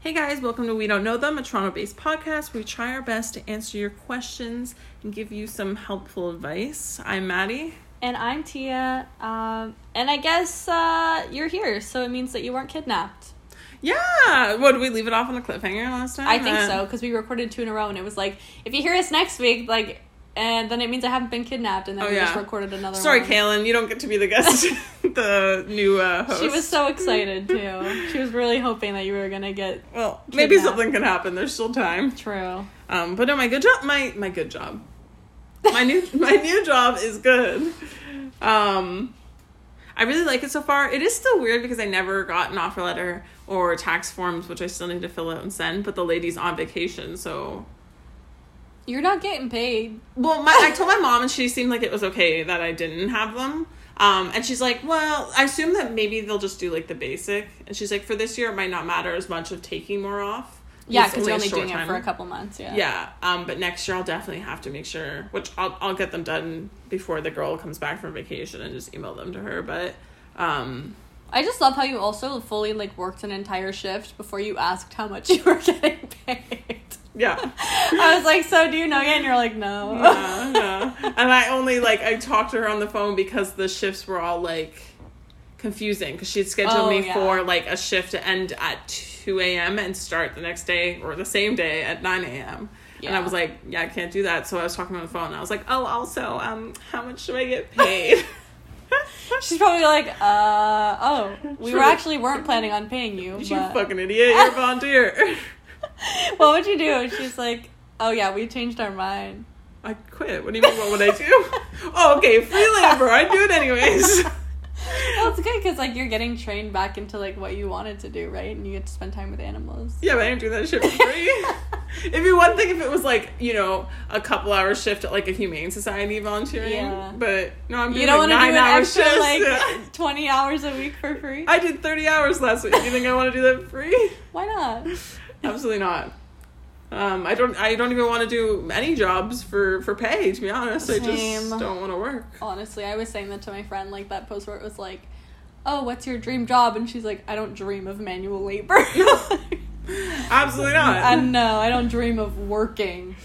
Hey guys, welcome to We Don't Know Them, a Toronto based podcast we try our best to answer your questions and give you some helpful advice. I'm Maddie. And I'm Tia. Um, and I guess uh, you're here, so it means that you weren't kidnapped. Yeah! What, did we leave it off on a cliffhanger last time? I think Uh, so, because we recorded two in a row, and it was like, if you hear us next week, like, and then it means I haven't been kidnapped, and then Oh, we just recorded another Sorry, one. Kaylin, you don't get to be the guest, the new uh, host. She was so excited, too. She was really hoping that you were going to get Well, maybe something can happen. There's still time. true. Um, but no, my good job, my my good job, my new my new job is good. Um, I really like it so far. It is still weird because I never got an offer letter or tax forms, which I still need to fill out and send. But the lady's on vacation, so You're not getting paid. well, my I told my mom, and she seemed like it was okay that I didn't have them. Um, and she's like, well, I assume that maybe they'll just do like the basic. And she's like, for this year, it might not matter as much of taking more off. Yeah, because you're only doing it for a couple months, yeah. Yeah, um, but next year I'll definitely have to make sure, which I'll I'll get them done before the girl comes back from vacation and just email them to her. But um, I just love how you also fully, like, worked an entire shift before you asked how much you were getting paid. Yeah, I was like, so do you know yet? And you're like, no. yeah, yeah. And I only like I talked to her on the phone because the shifts were all like confusing because she had scheduled Oh, me yeah. for like a shift to end at two a.m. and start the next day or the same day at nine a.m. Yeah. And I was like, yeah, I can't do that. So I was talking on the phone. And I was like, oh, also, um, how much do I get paid? She's probably like, uh, oh, we were actually weren't planning on paying you. you but fucking idiot! You're a volunteer. what would you do? And she's like, oh yeah, we changed our mind. I quit. What do you mean? What would I do? oh, okay, free labor. I'd do it anyways. Well, it's good because like you're getting trained back into like what you wanted to do, right? And you get to spend time with animals. yeah, but I didn't do that shit for free. It'd be one thing if it was like you know a couple hour shift at like a humane society volunteering. Yeah. But no, I'm doing You don't like want to nine do an extra shifts. like twenty hours a week for free. I did thirty hours last week. You think I want to do that for free? Why not? Absolutely not. Um, I don't. I don't even want to do any jobs for for pay. To be honest, I just don't want to work. Honestly, I was saying that to my friend, like that post where it was like, "Oh, what's your dream job?" And she's like, "I don't dream of manual labor." Absolutely not. I no, I don't dream of working.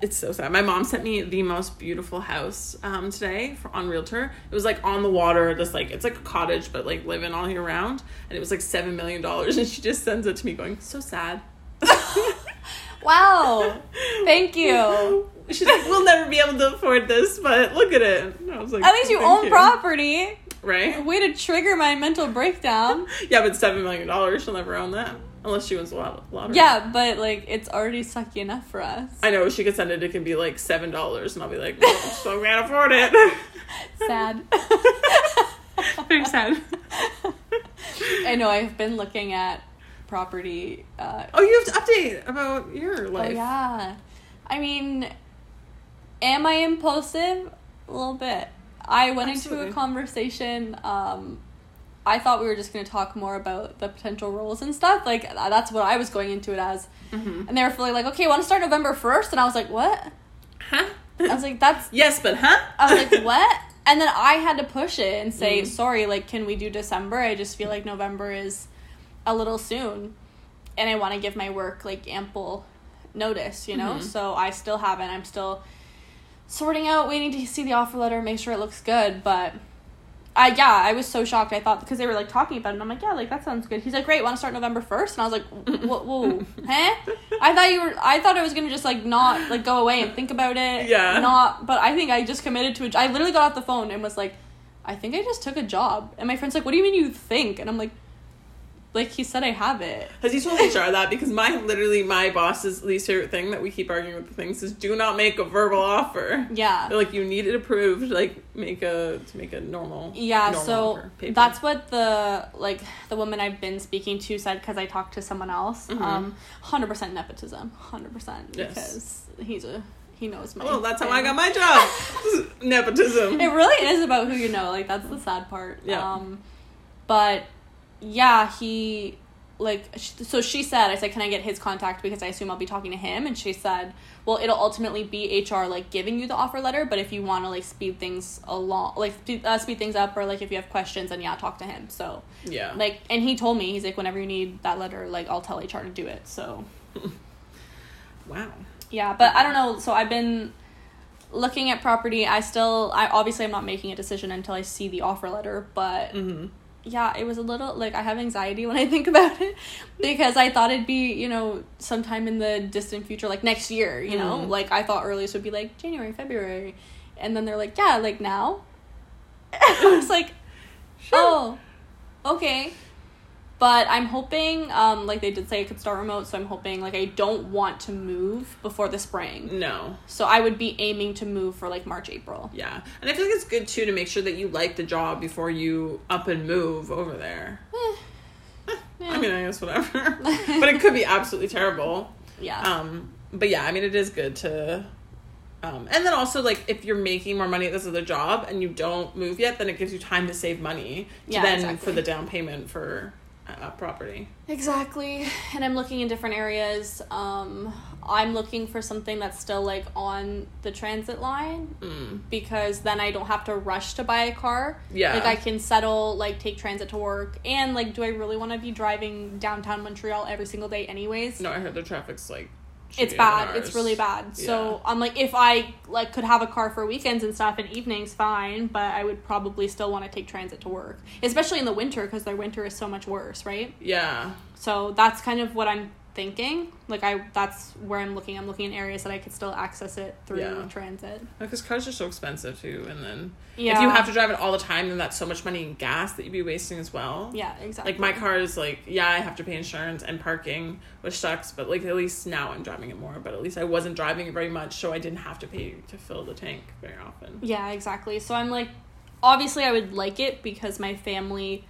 It's so sad. My mom sent me the most beautiful house um, today for, on Realtor. It was like on the water, just like it's like a cottage, but like living all year round. And it was like seven million dollars. And she just sends it to me, going, "So sad." Wow. Thank you. She's like, "We'll never be able to afford this, but look at it." And I was like, At least you "Thank own property. right?" Way to trigger my mental breakdown. Yeah, but seven million dollars, she'll never own that unless she wins the lot- lottery. Yeah, but like it's already sucky enough for us. I know she could send it. It can be like seven dollars, and I'll be like, "No, still can't afford it." Sad. Very sad. I know. I've been looking at property. Uh, Oh, you have to update about your oh life. yeah. I mean, am I impulsive? A little bit. I went into a conversation. Um, I thought we were just going to talk more about the potential roles and stuff. Like that's what I was going into it as. Mhm. And they were fully like, "Okay, want to start November 1st? And I was like, "What?" Huh? I was like, "That's yes, but huh? I was like, what? And then I had to push it and say, Mm. sorry, like, can we do December? I just feel like November is a little soon. And I want to give my work, like, ample notice, you know? Mhm. So I still haven't. I'm still sorting out, waiting to see the offer letter, make sure it looks good. But I, yeah, I was so shocked. I thought, because they were, like, talking about it. And I'm like, yeah, like, that sounds good. He's like, great, want to start November 1st? And I was like, whoa, whoa, huh? I thought you were, I thought I was going to just, like, not, like, go away and think about it. Yeah. Not, but I think I just committed to it. I literally got off the phone and was like, I think I just took a job. And my friend's like, what do you mean you think? And I'm like, like, he said I have it. Has he told HR that? Because my literally my boss's least favorite thing that we keep arguing with the things is do not make a verbal offer. Yeah. They're like you need it approved, like make a to make a normal. Yeah, normal so that's what the like the woman I've been speaking to said because I talked to someone else. Mhm. Um, hundred percent nepotism, hundred percent Yes. because he's a he knows my. Well, that's how I got my job. Nepotism. It really is about who you know. Like that's the sad part. Yeah. Um, but yeah, he like so she said i said can i get his contact because i assume i'll be talking to him and she said well it'll ultimately be hr like giving you the offer letter but if you want to like speed things along like speed, uh, speed things up or like if you have questions then yeah talk to him so Yeah. like and he told me he's like whenever you need that letter like i'll tell hr to do it so wow. yeah but i don't know so i've been looking at property i still i obviously i'm not making a decision until i see the offer letter but Mm-hmm. Yeah, it was a little like I have anxiety when I think about it because I thought it'd be, you know, sometime in the distant future, like next year, you know? Mhm. Like I thought earliest would be like January, February. And then they're like, yeah, like now. I was like, oh, okay. But I'm hoping, um, like they did say it could start remote, so I'm hoping like I don't want to move before the spring. No. So I would be aiming to move for like March, April. Yeah. And I feel like it's good too to make sure that you like the job before you up and move over there. I mean, I guess whatever. but it could be absolutely terrible. Yeah. Um, but yeah, I mean, it is good to. Um, and then also, like, if you're making more money at this other job and you don't move yet, then it gives you time to save money to Yeah, then exactly. for the down payment for uh, property. Exactly. And I'm looking in different areas. Um, I'm looking for something that's still like on the transit line Mm. because then I don't have to rush to buy a car. Yeah. Like I can settle, like take transit to work. And like, do I really want to be driving downtown Montreal every single day, anyways? No, I heard the traffic's like. It's bad. It's really bad. So I'm like, if I like could have a car for weekends and stuff and evenings, fine. But I would probably still want to take transit to work, especially in the winter because their winter is so much worse, right? Yeah. So that's kind of what I'm thinking. Like I that's where I'm looking. I'm looking in areas that I could still access it through Yeah. transit. Because cars are so expensive too, and then Yeah. if you have to drive it all the time, then that's so much money in gas that you'd be wasting as well. Yeah, exactly. Like my car is like, yeah, I have to pay insurance and parking, which sucks. But like at least now I'm driving it more. But at least I wasn't driving it very much, so I didn't have to pay to fill the tank very often. Yeah, exactly. So I'm like obviously I would like it because my family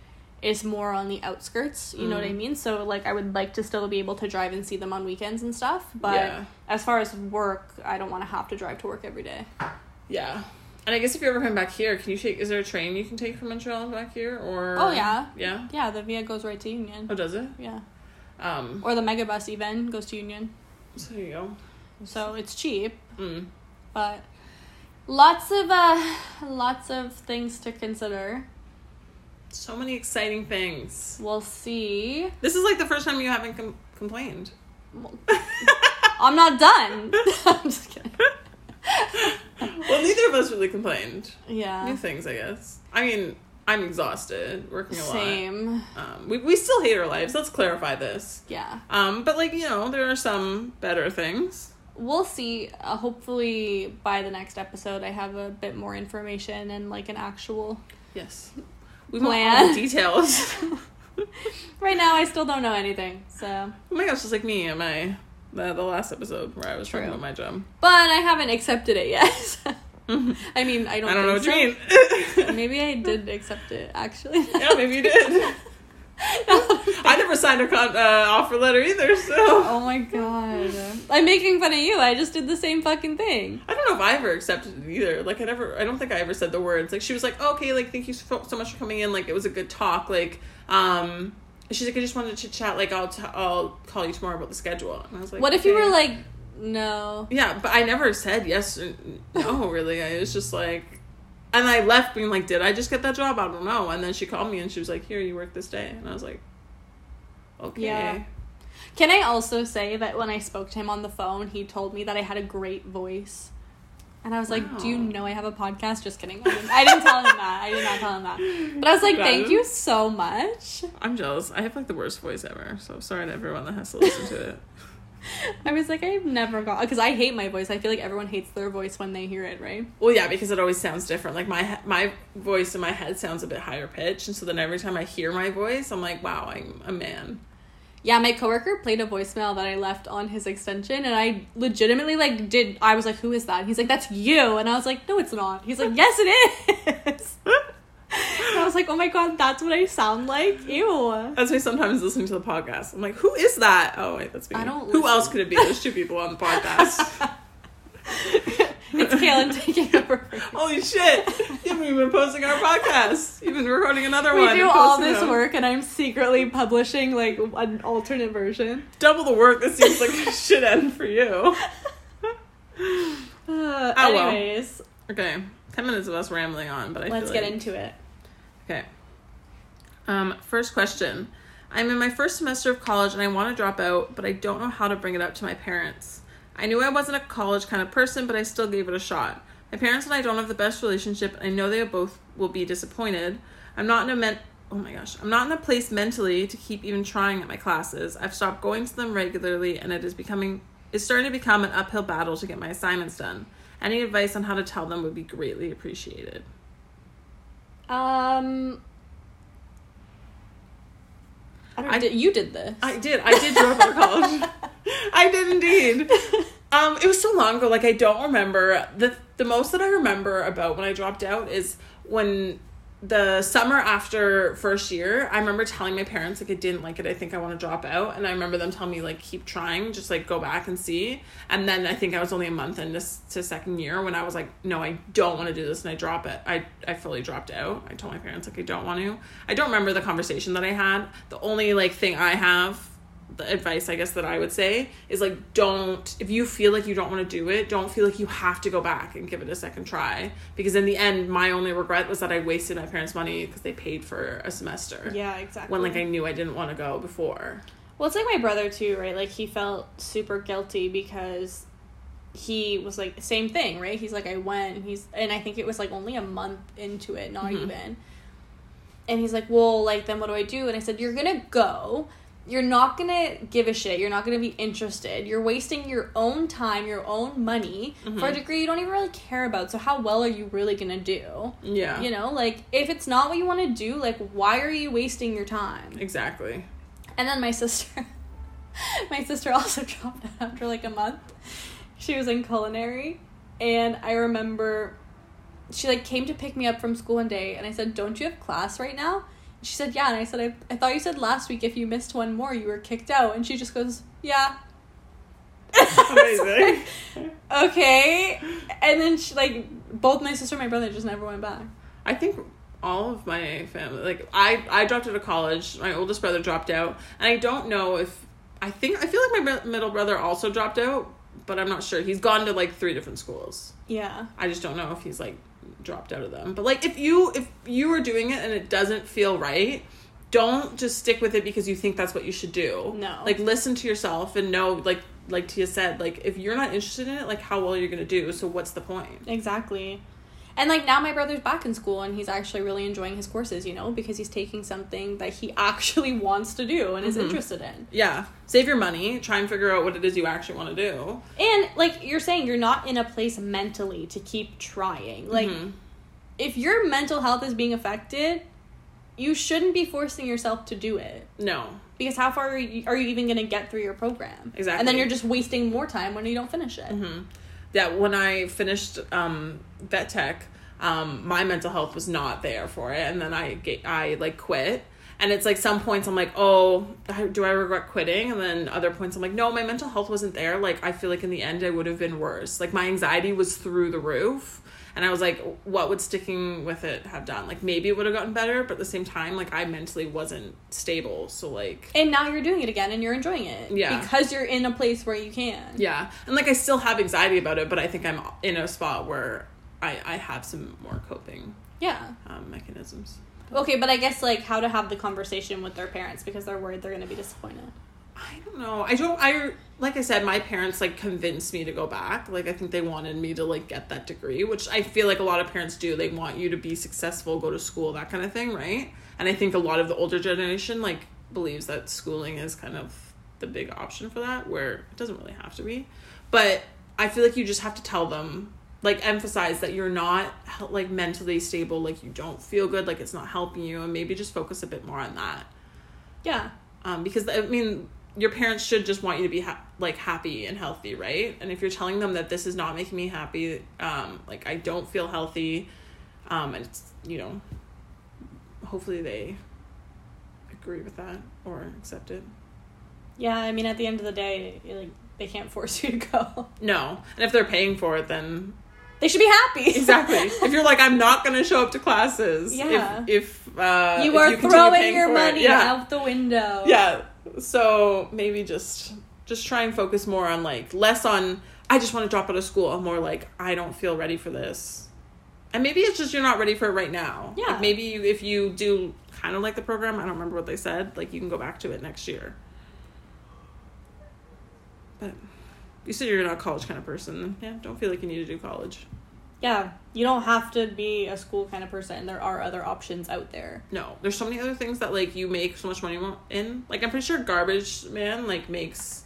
is more on the outskirts, you know what I Mhm. mean? So like I would like to still be able to drive and see them on weekends and stuff, but Yeah. as far as work, I don't want to have to drive to work every day. Yeah. And I guess if you ever come back here, can you take? Is there a train you can take from Montreal back here, or? Oh, yeah. Yeah. Yeah, the Via goes right to Union. Oh, does it? Yeah. Um. Or the megabus even goes to Union. So there you go. So it's cheap. Mm. but lots of uh lots of things to consider So many exciting things. we'll see This is like the first time you haven't com- complained. i'm not done i'm just kidding well, neither of us really complained. Yeah. New things, I guess. I mean, I'm exhausted, working a same lot. Um, we we still hate our lives. Let's clarify this. yeah Um, but like you know, there are some better things. we'll see uh, hopefully by the next episode i have a bit more information and like an actual Yes. We want all Plan. the details. right now i still don't know anything so oh my gosh, just like me and my the, the last episode where I was talking True. about my job. but i haven't accepted it yet i mean i don't I don't know what think you mean. maybe i did accept it actually yeah, maybe you did. I never signed a con- uh, offer letter either, so Oh my god. I'm making fun of you. I just did the same fucking thing. I don't know if I ever accepted it either. Like I never, I don't think I ever said the words. Like she was like, "Okay, like thank you so, so much for coming in. Like it was a good talk. Like um, she's like, I just wanted to chat. Like I'll t- I'll call you tomorrow about the schedule." And I was like, What if you were like, no? Yeah, but I never said yes or no. Really, I was just like, and I left being like, "Did I just get that job? I don't know." And then she called me and she was like, "Here, you work this day," and I was like, "Okay." Yeah. Can I also say that when I spoke to him on the phone, he told me that I had a great voice. And I was like, Do you know I have a podcast? Just kidding. I didn't, I didn't tell him that. I did not tell him that. But I was like, Thank you so much. I'm jealous. I have like the worst voice ever. So sorry to everyone that has to listen to it. I was like, I've never got. Because I hate my voice. I feel like everyone hates their voice when they hear it, right? Well, yeah, because it always sounds different. Like my my voice in my head sounds a bit higher pitched, and so then every time I hear my voice, I'm like, wow, I'm a man. Yeah, my coworker played a voicemail that I left on his extension, and I legitimately like did. I was like, "Who is that?" He's like, "That's you," and I was like, "No, it's not." He's like, "Yes, it is." and I was like, "Oh my god, that's what I sound like." Ew. That's me sometimes listening to the podcast. I'm like, who is that? Oh wait, that's me. I don't Who listen. else could it be? There's two people on the podcast. It's Kaylin taking over. Holy shit! You haven't even been posting our podcast. You've been recording another We one. We do all this them. work, and I'm secretly publishing like an alternate version. Double the work. This seems like a shit end for you. Uh, Oh, well. anyways, Okay, ten minutes of us rambling on, but I let's feel get into it. Um, first question. I'm in my first semester of college and I want to drop out, but I don't know how to bring it up to my parents. I knew I wasn't a college kind of person, but I still gave it a shot. My parents and I don't have the best relationship, and I know they both will be disappointed. I'm not in a men- oh my gosh, I'm not in a place mentally to keep even trying at my classes. I've stopped going to them regularly, and it is becoming it's starting to become an uphill battle to get my assignments done. Any advice on how to tell them would be greatly appreciated. Um, I. I- did, you did this. I did. I did drop out of college. I did indeed. Um, it was so long ago. Like I don't remember the the most that I remember about when I dropped out is when the summer after first year. I remember telling my parents like I didn't like it. I think I want to drop out, and I remember them telling me like keep trying, just like go back and see. And then I think I was only a month into to second year when I was like, no, I don't want to do this, and I drop it. I I fully dropped out. I told my parents like I don't want to. I don't remember the conversation that I had. The only like thing I have the advice I guess that I would say is like don't if you feel like you don't want to do it, don't feel like you have to go back and give it a second try because in the end my only regret was that I wasted my parents' money because they paid for a semester. yeah, exactly. When like I knew I didn't want to go before. Well, it's like my brother too, right? Like he felt super guilty because he was like same thing, right? He's like I went and he's and I think it was like only a month into it, not Mhm. even. And he's like, "Well, like then what do I do?" And I said, "You're going to go. You're not to give a shit. You're not to be interested. You're wasting your own time, your own money for a Mhm. degree you don't even really care about. So how well are you really to do?" Yeah. You know, like if it's not what you want to do, like why are you wasting your time? Exactly. And then my sister, my sister also dropped out after like a month. She was in culinary, and I remember she like came to pick me up from school one day, and I said, "Don't you have class right now?" She said, "Yeah," and I said, "I, I thought you said last week if you missed one more, you were kicked out." And she just goes, "Yeah." Amazing. okay, and then she like both my sister and my brother just never went back. I think all of my family, like I, I dropped out of college. My oldest brother dropped out, and I don't know if I think I feel like my mi- middle brother also dropped out, but I'm not sure. He's gone to like three different schools. Yeah. I just don't know if he's like dropped out of them. But like if you if you are doing it and it doesn't feel right, don't just stick with it because you think that's what you should do. No. Like listen to yourself and know like like Tia said, like if you're not interested in it, like how well you're gonna do? So what's the point? Exactly. And like now my brother's back in school and he's actually really enjoying his courses, you know, because he's taking something that he actually wants to do and is Mhm. interested in. Yeah. Save your money, try and figure out what it is you actually want to do. And like you're saying you're not in a place mentally to keep trying. Like Mhm. if your mental health is being affected, you shouldn't be forcing yourself to do it. no. Because how far are you, are you even going to get through your program? Exactly. And then you're just wasting more time when you don't finish it. hmm Yeah, when I finished um, vet tech, um, my mental health was not there for it, and then I ga- I like quit. And it's like some points I'm like, oh, do I regret quitting? And then other points I'm like, no, my mental health wasn't there. Like I feel like in the end I would have been worse. Like my anxiety was through the roof. And I was like, what would sticking with it have done? Like maybe it would have gotten better, but at the same time, like I mentally wasn't stable. So like And now you're doing it again and you're enjoying it. Yeah. Because you're in a place where you can. Yeah, and like I still have anxiety about it, but I think I'm in a spot where I I have some more coping Yeah. um, mechanisms. Okay, but I guess like how to have the conversation with their parents because they're worried they're going to be disappointed. I don't know. I don't. I like I said, my parents like convinced me to go back. Like I think they wanted me to like get that degree, which I feel like a lot of parents do. They want you to be successful, go to school, that kind of thing, right? And I think a lot of the older generation like believes that schooling is kind of the big option for that, where it doesn't really have to be. But I feel like you just have to tell them like emphasize that you're not like mentally stable like you don't feel good like it's not helping you and maybe just focus a bit more on that Yeah. um, because I mean your parents should just want you to be ha- like happy and healthy, right? And if you're telling them that this is not making me happy, um, like I don't feel healthy, um, and it's you know, hopefully they agree with that or accept it. Yeah, I mean at the end of the day, like they can't force you to go. No, and if they're paying for it, then They should be happy. exactly. if you're like, I'm not going to show up to classes. Yeah. If, if uh, you if are throwing your for it. money Yeah. out the window. Yeah. So maybe just just try and focus more on like less on I just want to drop out of school, and more like I don't feel ready for this. And maybe it's just you're not ready for it right now. Yeah. Like maybe you, if you do kind of like the program, I don't remember what they said, like you can go back to it next year. But you said you're not a college kind of person. Yeah, don't feel like you need to do college. Yeah. You don't have to be a school kind of person. There are other options out there. No, there's so many other things that like you make so much money in. Like I'm pretty sure Garbage Man like makes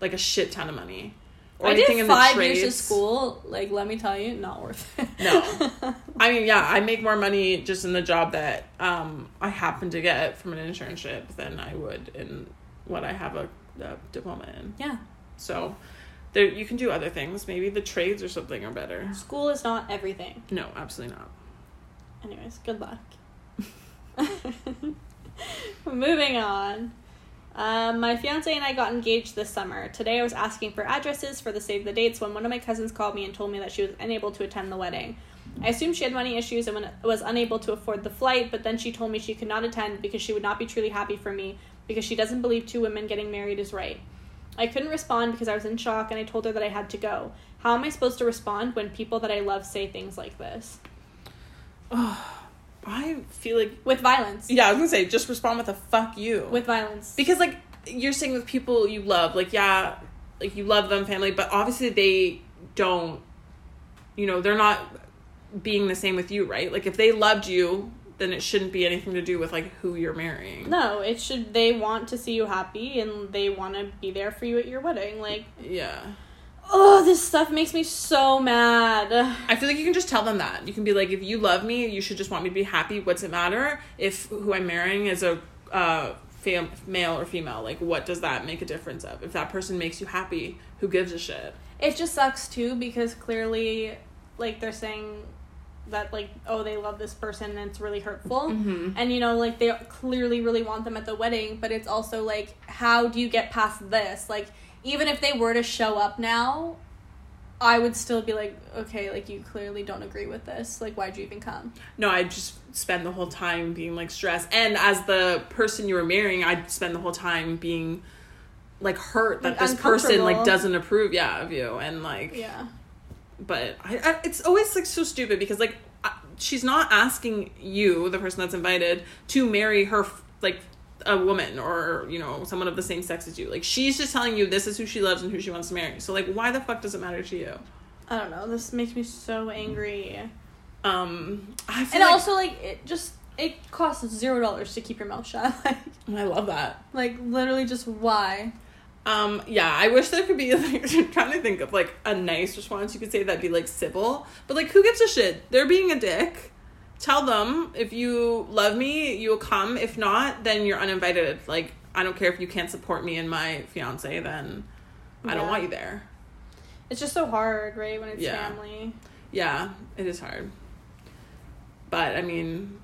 like a shit ton of money. Or I anything did in the five years of school. Like, let me tell you, not worth it. No. I mean, yeah, I make more money just in the job that um I happen to get from an internship than I would in what I have a, a diploma in. yeah. So there you can do other things. Maybe the trades or something are better. School is not everything. No, absolutely not. Anyways, good luck. Moving on. Um, my fiance and I got engaged this summer. Today I was asking for addresses for the save the dates when one of my cousins called me and told me that she was unable to attend the wedding. I assumed she had money issues and was unable to afford the flight, but then she told me she could not attend because she would not be truly happy for me because she doesn't believe two women getting married is right. I couldn't respond because I was in shock and I told her that I had to go. How am I supposed to respond when people that I love say things like this? Oh, I feel like With violence. yeah, I was gonna say just respond with a fuck you. With violence. because like you're saying with people you love like yeah like you love them family but obviously they don't you know they're not being the same with you right like if they loved you then it shouldn't be anything to do with like who you're marrying No, it should. They want to see you happy and they want to be there for you at your wedding. Like, yeah oh, this stuff makes me so mad. i feel like you can just tell them that you can be like if you love me you should just want me to be happy what's it matter if who i'm marrying is a uh fam- male or female like what does that make a difference of if that person makes you happy who gives a shit It just sucks too because clearly, like, they're saying that, like, oh, they love this person and it's really hurtful. mm-hmm. And, you know, like, they clearly really want them at the wedding, but it's also like, how do you get past this? Like, even if they were to show up now, I would still be like, okay, like, you clearly don't agree with this. Like, why'd you even come? No, I'd just spend the whole time being like stressed. And as the person you were marrying, I'd spend the whole time being like hurt that Like, this person like doesn't approve, yeah, of you. And like, Yeah. But I, I, it's always like so stupid because like I, she's not asking you, the person that's invited, to marry her like a woman or you know someone of the same sex as you. Like she's just telling you this is who she loves and who she wants to marry. So like, why the fuck does it matter to you? I don't know. This makes me so angry. Um, I feel And like, also, like, it just it costs zero dollars to keep your mouth shut. Like, I love that. like literally, just why? Um, yeah, I wish there could be like trying to think of like a nice response you could say that'd be like civil. But like who gives a shit? They're being a dick. Tell them if you love me, you'll come. If not, then you're uninvited. Like I don't care if you can't support me and my fiance, then I don't want you there. It's just so hard, right? When it's Yeah. family. Yeah, it is hard. But I mean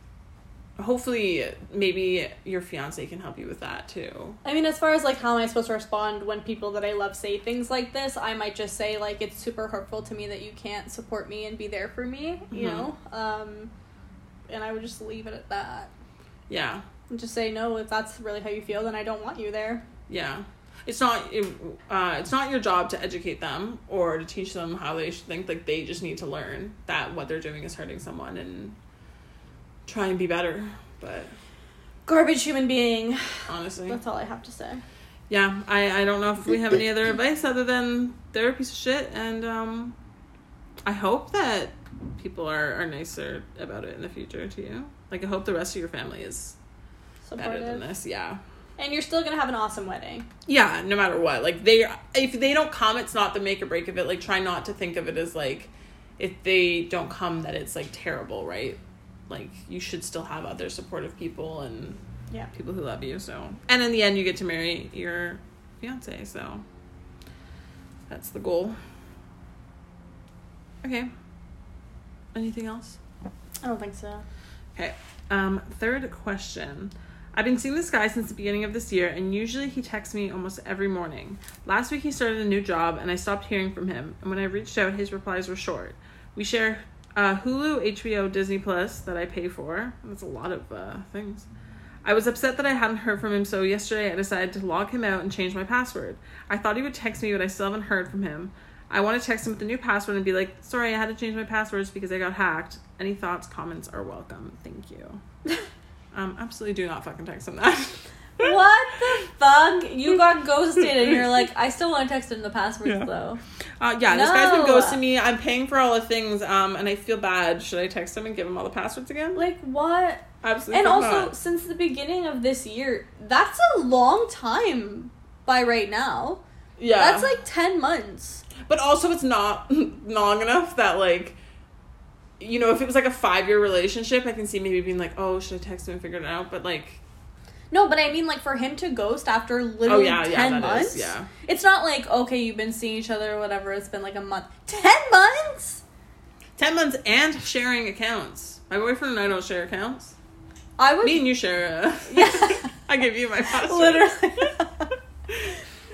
hopefully maybe your fiance can help you with that too. I mean, as far as like how am I supposed to respond when people that I love say things like this, I might just say like it's super hurtful to me that you can't support me and be there for me, you Mhm. know. Um, and I would just leave it at that. Yeah. And just say no if that's really how you feel, then I don't want you there. Yeah, it's not uh, it's not your job to educate them or to teach them how they should think. Like they just need to learn that what they're doing is hurting someone and try and be better. But Garbage human being. honestly, That's all I have to say. yeah, I I don't know if we have any other advice other than they're a piece of shit, and um, I hope that people are are nicer about it in the future to you. Like I hope the rest of your family is better than this. Yeah. And you're still gonna have an awesome wedding. Yeah, no matter what. Like they if they don't come, it's not the make or break of it. Like try not to think of it as like if they don't come that it's like terrible, right? Like you should still have other supportive people and Yeah. people who love you. So and in the end you get to marry your fiance, so that's the goal. Okay. Anything else? I don't think so. Okay. Um, third question. I've been seeing this guy since the beginning of this year, and usually he texts me almost every morning. Last week he started a new job, and I stopped hearing from him. And when I reached out, his replies were short. We share uh, Hulu, HBO, Disney Plus that I pay for. That's a lot of uh, things. I was upset that I hadn't heard from him, so yesterday I decided to log him out and change my password. I thought he would text me, but I still haven't heard from him. I want to text him with the new password and be like, sorry, I had to change my passwords because I got hacked. Any thoughts, comments are welcome. Thank you. um, absolutely do not fucking text him that. what the fuck? You got ghosted and you're like, I still want to text him the passwords Yeah. though. Uh, yeah, this guy's been No. ghosting me. I'm paying for all the things, um, and I feel bad. Should I text him and give him all the passwords again? Like what? Absolutely. And also, not. since the beginning of this year, that's a long time by right now. yeah, That's like 10 months. but also it's not long enough that like, you know, if it was like a five year relationship, I can see maybe being like, oh, should I text him and figure it out? But like, No, but I mean, like, for him to ghost after literally Oh, yeah, yeah, 10 that months? is, yeah. It's not like, okay, you've been seeing each other or whatever, it's been like a month. 10 months? ten months and sharing accounts. My boyfriend and I don't share accounts. I would. Me and you share. A, Yeah. I give you my password. Literally.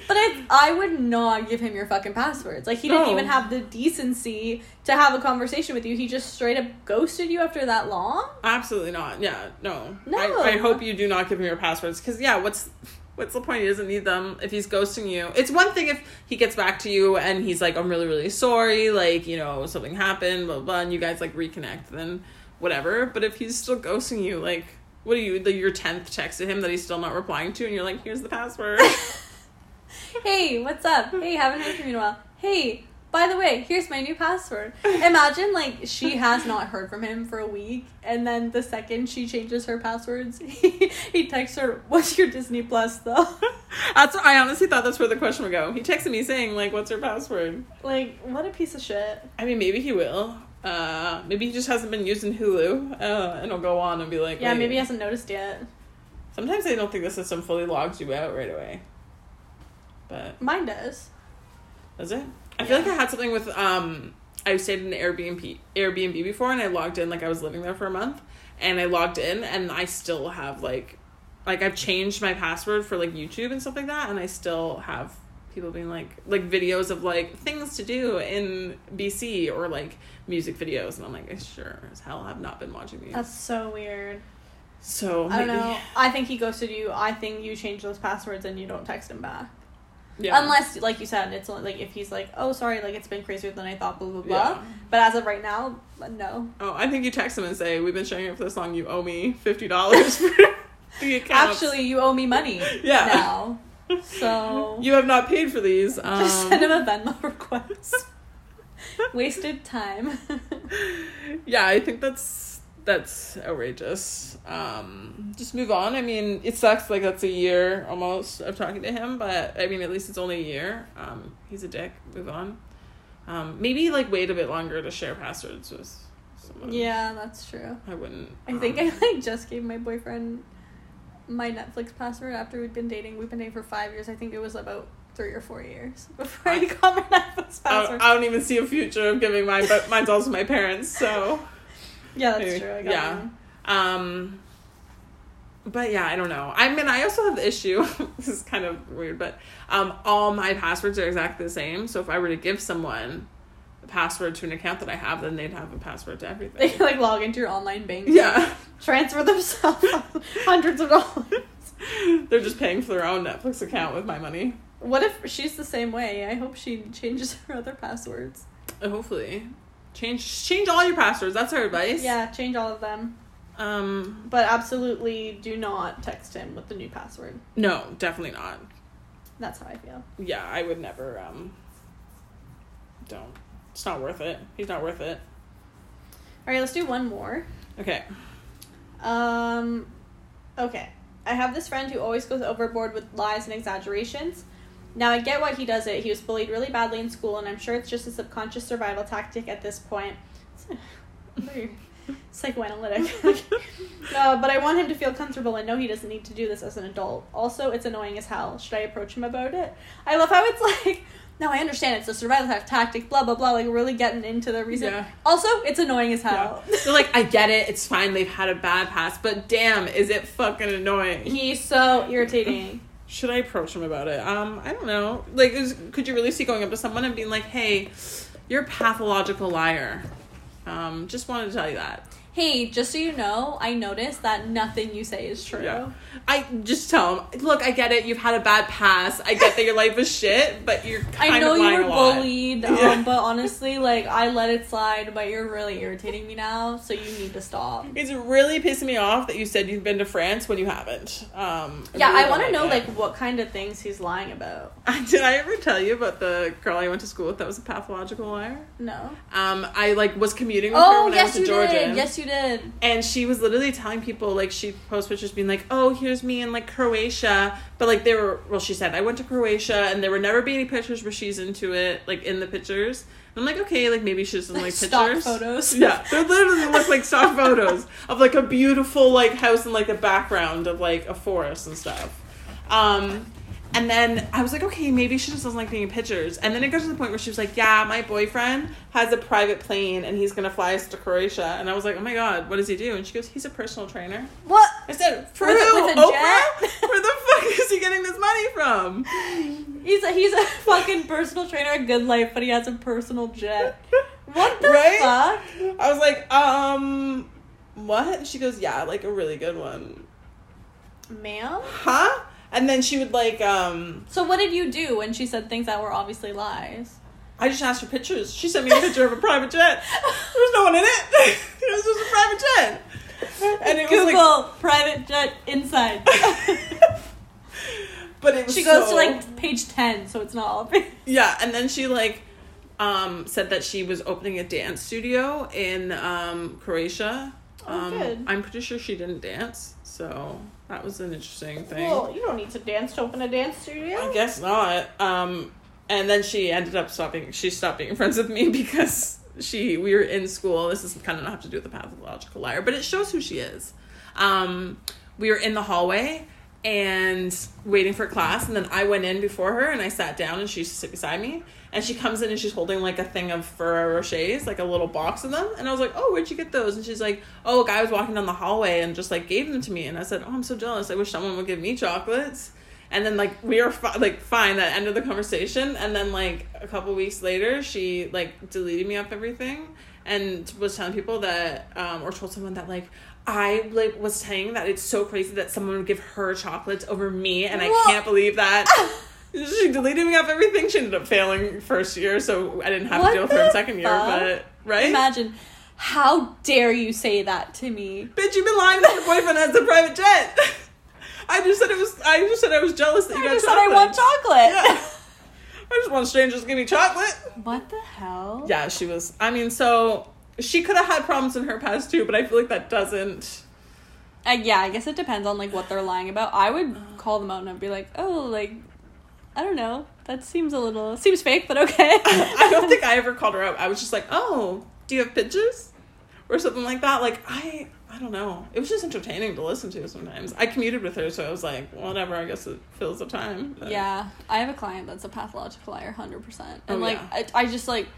But I, I would not give him your fucking passwords. Like, he didn't No. even have the decency to have a conversation with you. He just straight up ghosted you after that long? Absolutely not. Yeah, no. No. I, I hope you do not give him your passwords because yeah, what's what's the point? He doesn't need them if he's ghosting you. It's one thing if he gets back to you and he's like, I'm really really sorry, like you know something happened, blah blah, blah and you guys like reconnect, then whatever. But if he's still ghosting you, like. What are you, the, your 10th text to him that he's still not replying to, and you're like, here's the password. hey, what's up? Hey, haven't heard from you in a while. Hey, by the way, here's my new password. Imagine like she has not heard from him for a week, and then the second she changes her passwords, he, he texts her, "What's your Disney Plus though?" that's I honestly thought that's where the question would go. He texted me saying, like, what's your password? like, what a piece of shit. I mean, maybe he will. Uh, maybe he just hasn't been using Hulu, uh, and he'll go on and be like, Yeah, "Wait." maybe he hasn't noticed yet. Sometimes I don't think the system fully logs you out right away. But Mine does. does it? I feel like I had something with um I stayed in an Airbnb Airbnb before and I logged in like I was living there for a month and I logged in and I still have like like I've changed my password for like YouTube and stuff like that and I still have people being like like videos of like things to do in BC or like music videos and I'm like I sure as hell have not been watching these. That's so weird. so I don't maybe- know. I think he ghosted you. I think you change those passwords and you don't text him back. Yeah. Unless, like you said, it's like if he's like, "Oh, sorry, like it's been crazier than I thought." Blah blah blah. Yeah. But as of right now, no. Oh, I think you text him and say, "We've been sharing it for this long. You owe me fifty dollars for the account. Actually, you owe me money. Yeah. Now, so you have not paid for these." Um, just send him a Venmo request. Wasted time. yeah, I think that's that's outrageous. Um, just move on. I mean, it sucks. Like that's a year almost of talking to him, but I mean, at least it's only a year. Um, he's a dick. Move on. Um, maybe like wait a bit longer to share passwords with someone. yeah, that's true. I wouldn't. I think um, I like just gave my boyfriend my Netflix password after we'd been dating. We've been dating for five years. I think it was about three or four years before I I- got my Netflix I, password. I don't even see a future of giving mine, but mine's also my parents. So. Yeah, that's Maybe. true. I got Yeah. Um, but yeah, I don't know. I mean, I also have the issue. this is kind of weird, but um, all my passwords are exactly the same. So if I were to give someone a password to an account that I have, then they'd have a password to They everything. can like log into your online bank. yeah, Transfer themselves hundreds of dollars. they're just paying for their own Netflix account with my money. What if she's the same way? I hope she changes her other passwords. Hopefully, change change all your passwords. That's our advice. Yeah, change all of them. Um. But absolutely do not text him with the new password. No, definitely not. That's how I feel. Yeah, I would never. Um. Don't. It's not worth it. He's not worth it. All right, let's do one more. Okay. Um, okay. I have this friend who always goes overboard with lies and exaggerations. Now, I get why he does it. He was bullied really badly in school, and I'm sure it's just a subconscious survival tactic at this point. Psychoanalytic. uh, but I want him to feel comfortable and know he doesn't need to do this as an adult. Also, it's annoying as hell. Should I approach him about it? I love how it's like, no, I understand it's a survival tactic, blah, blah, blah, like really getting into the reason. Yeah. Also, it's annoying as Yeah. hell. They're like, I get it, it's fine, they've had a bad past, but damn, is it fucking annoying. He's so irritating. Should I approach him about it? Um, I don't know. Like, is, could you really see going up to someone and being like, hey, you're a pathological liar? Um, just wanted to tell you that. Hey, just so you know, I noticed that nothing you say is true. Yeah. I just tell him, look, I get it. You've had a bad past. I get that your life is shit, but you're kind I know you were bullied, um, Yeah. but honestly, like I let it slide. But you're really irritating me now, so you need to stop. It's really pissing me off that you said you've been to France when you haven't. Um, Yeah, really I want to know it. like what kind of things he's lying about. Did I ever tell you about the girl I went to school with that was a pathological liar? No. Um, I like was commuting with her Oh when I yes, went to Georgia. did. Yes, you did. And she was literally telling people like she post pictures being like, "Oh, here's me in like Croatia," but like they were well, she said I went to Croatia, and there would never be any pictures where she's into it, like in the pictures. And I'm like, okay, like maybe she doesn't like Stock pictures. photos. Yeah, they literally look like stock photos of like a beautiful like house in like the background of like a forest and stuff. Um, and then I was like, okay, maybe she just doesn't like being pictures. And then it goes to the point where she was like, yeah, my boyfriend has a private plane and he's gonna fly us to Croatia. And I was like, oh my god, what does he do? And she goes, he's a personal trainer. What? I said, for With who? with a Oprah? Where the fuck is he getting this money from? He's a he's a fucking personal trainer, a good life, but he has a personal jet. What the Right? fuck? I was like, um, what? And she goes, yeah, like a really good one. Ma'am? Huh? And then she would like, um, So what did you do when she said things that were obviously lies? I just asked for pictures. She sent me a picture of a private jet. There was no one in it. it was just a private jet. And it Google was like, private jet inside. but it was she goes so- to like page ten, so it's not all yeah, and then she like um said that she was opening a dance studio in um Croatia. Oh, Um, good. I'm pretty sure she didn't dance, so that was an interesting thing. Well, you don't need to dance to open a dance studio. I guess not. Um, and then she ended up stopping. She stopped being friends with me because she we were in school. This is kind of not have to do with the pathological liar, but it shows who she is. Um, we were in the hallway and waiting for class, and then I went in before her and I sat down and she used to sit beside me. And she comes in and she's holding like a thing of Ferrero Rochers, like a little box of them. And I was like, "Oh, where'd you get those?" And she's like, "Oh, a guy was walking down the hallway and just like gave them to me." And I said, "Oh, I'm so jealous. I wish someone would give me chocolates." And then like we were fi- like fine that ended the conversation. And then like a couple weeks later, she like deleted me off everything and was telling people that um or told someone that like I like was saying that it's so crazy that someone would give her chocolates over me, and I can't believe that. She deleted me off everything. She ended up failing first year, so I didn't have to deal with her in second year. But right, Imagine. How dare you say that to me? bitch, you've been lying that your boyfriend has a private jet. I just said it was. I just said I was jealous that you I got just said I chocolate. want chocolate. Yeah. I just want strangers to give me chocolate. What the hell? Yeah, she was. I mean, so she could have had problems in her past too, but I feel like that doesn't. Uh, yeah, I guess it depends on like what they're lying about. I would call them out and I'd be like, "Oh, like, I don't know. That seems a little seems fake, but okay." I don't think I ever called her out. I was just like, "Oh, do you have pictures?" or something like that. Like I, I don't know. It was just entertaining to listen to sometimes. I commuted with her, so I was like, whatever. I guess it fills the time. But- Yeah, I have a client that's a pathological liar, hundred percent, and Oh, like yeah. I, I just like,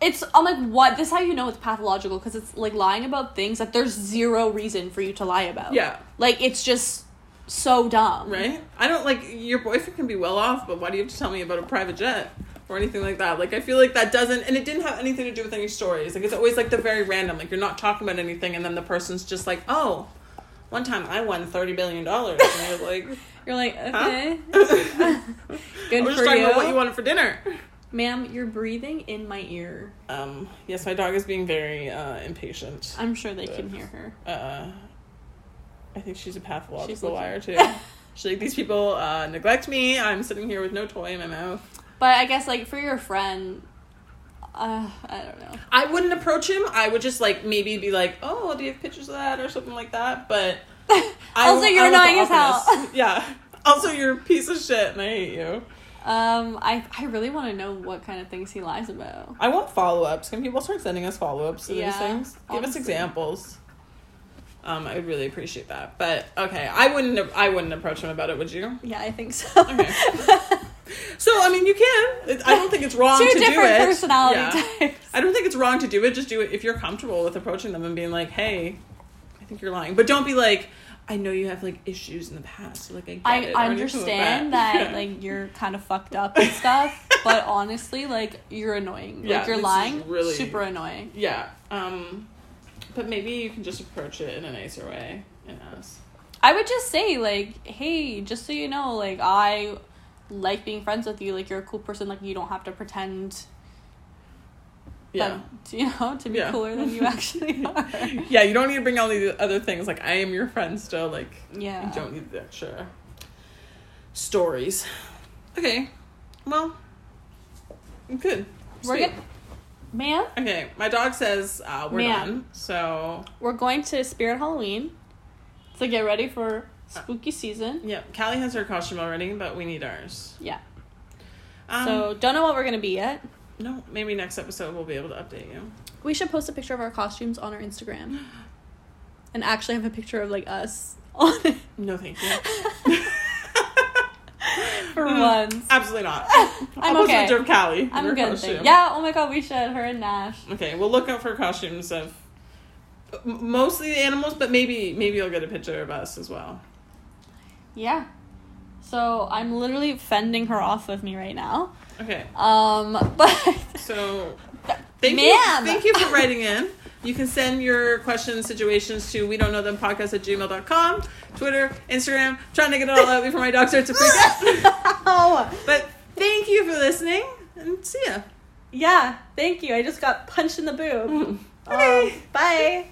it's I'm like what this is how you know it's pathological because it's like lying about things that there's zero reason for you to lie about. Yeah. like it's just so dumb, Right? I don't like your boyfriend can be well off, but why do you have to tell me about a private jet or anything like that? Like I feel like that doesn't and it didn't have anything to do with any stories. Like it's always like the very random. Like you're not talking about anything and then the person's just like, Oh, one time I won thirty billion dollars and you're like You're like huh? okay, I good was just for talking you, about what you wanted for dinner. Ma'am. You're breathing in my ear. Um, yes, my dog is being very uh, impatient. I'm sure they can hear her. Uh, I think she's a pathological looking- liar too. She's like, these people uh, neglect me. I'm sitting here with no toy in my mouth. But I guess like for your friend, uh, I don't know. I wouldn't approach him. I would just like maybe be like, "Oh, do you have pictures of that or something like that?" But I also, won't- you're I annoying as hell. yeah. Also, you're a piece of shit, and I hate you. Um, I I really want to know what kind of things he lies about. I want follow ups. Can people start sending us follow ups to Yeah, these things? Give us examples. Um, I would really appreciate that. But okay, I wouldn't. I wouldn't approach him about it. Would you? Yeah, I think so. Okay. So I mean, you can. It- I don't think it's wrong Two to do different it. personality Yeah. types. I don't think it's wrong to do it. Just do it if you're comfortable with approaching them and being like, "Hey, I think you're lying," but don't be like, I know you have like issues in the past. So, like I, get I it. or anything understand that, Yeah. like you're kind of fucked up and stuff, but honestly, like you're annoying. Yeah, like you're lying, really- super annoying. yeah. Um, but maybe you can just approach it in a nicer way and ask. I would just say like, hey, just so you know, like I like being friends with you. Like you're a cool person. Like you don't have to pretend Yeah. you know to be Yeah. cooler than you actually are. Yeah, you don't need to bring all these other things. Like I am your friend still. Like Yeah. you don't need the extra stories. Okay. Well. Good. We're good. Man, Okay, my dog says uh, we're Man. done. So we're going to Spirit Halloween to get ready for spooky season. yeah, Callie has her costume already, but we need ours. Yeah. Um, so don't know what we're gonna be yet. No, maybe next episode we'll be able to update you. We should post a picture of our costumes on our Instagram. And actually have a picture of like us on it No, thank you. for Mm, once. Absolutely not. I'm I'll okay. a picture of Callie. I'm good. Yeah, oh my god, we should. Her and Nash. Okay, we'll look out for costumes of mostly the animals, but maybe maybe you'll get a picture of us as well. Yeah. So I'm literally fending her off of me right now. Okay, Um, but so thank Ma'am. you thank you for writing in. You can send your questions, situations to we don't know them podcast at gmail.com, Twitter, Instagram. trying to get it all out before my dog starts to freak out. But thank you for listening and see ya. yeah. Thank you. I just got punched in the boob. Okay. Um, bye.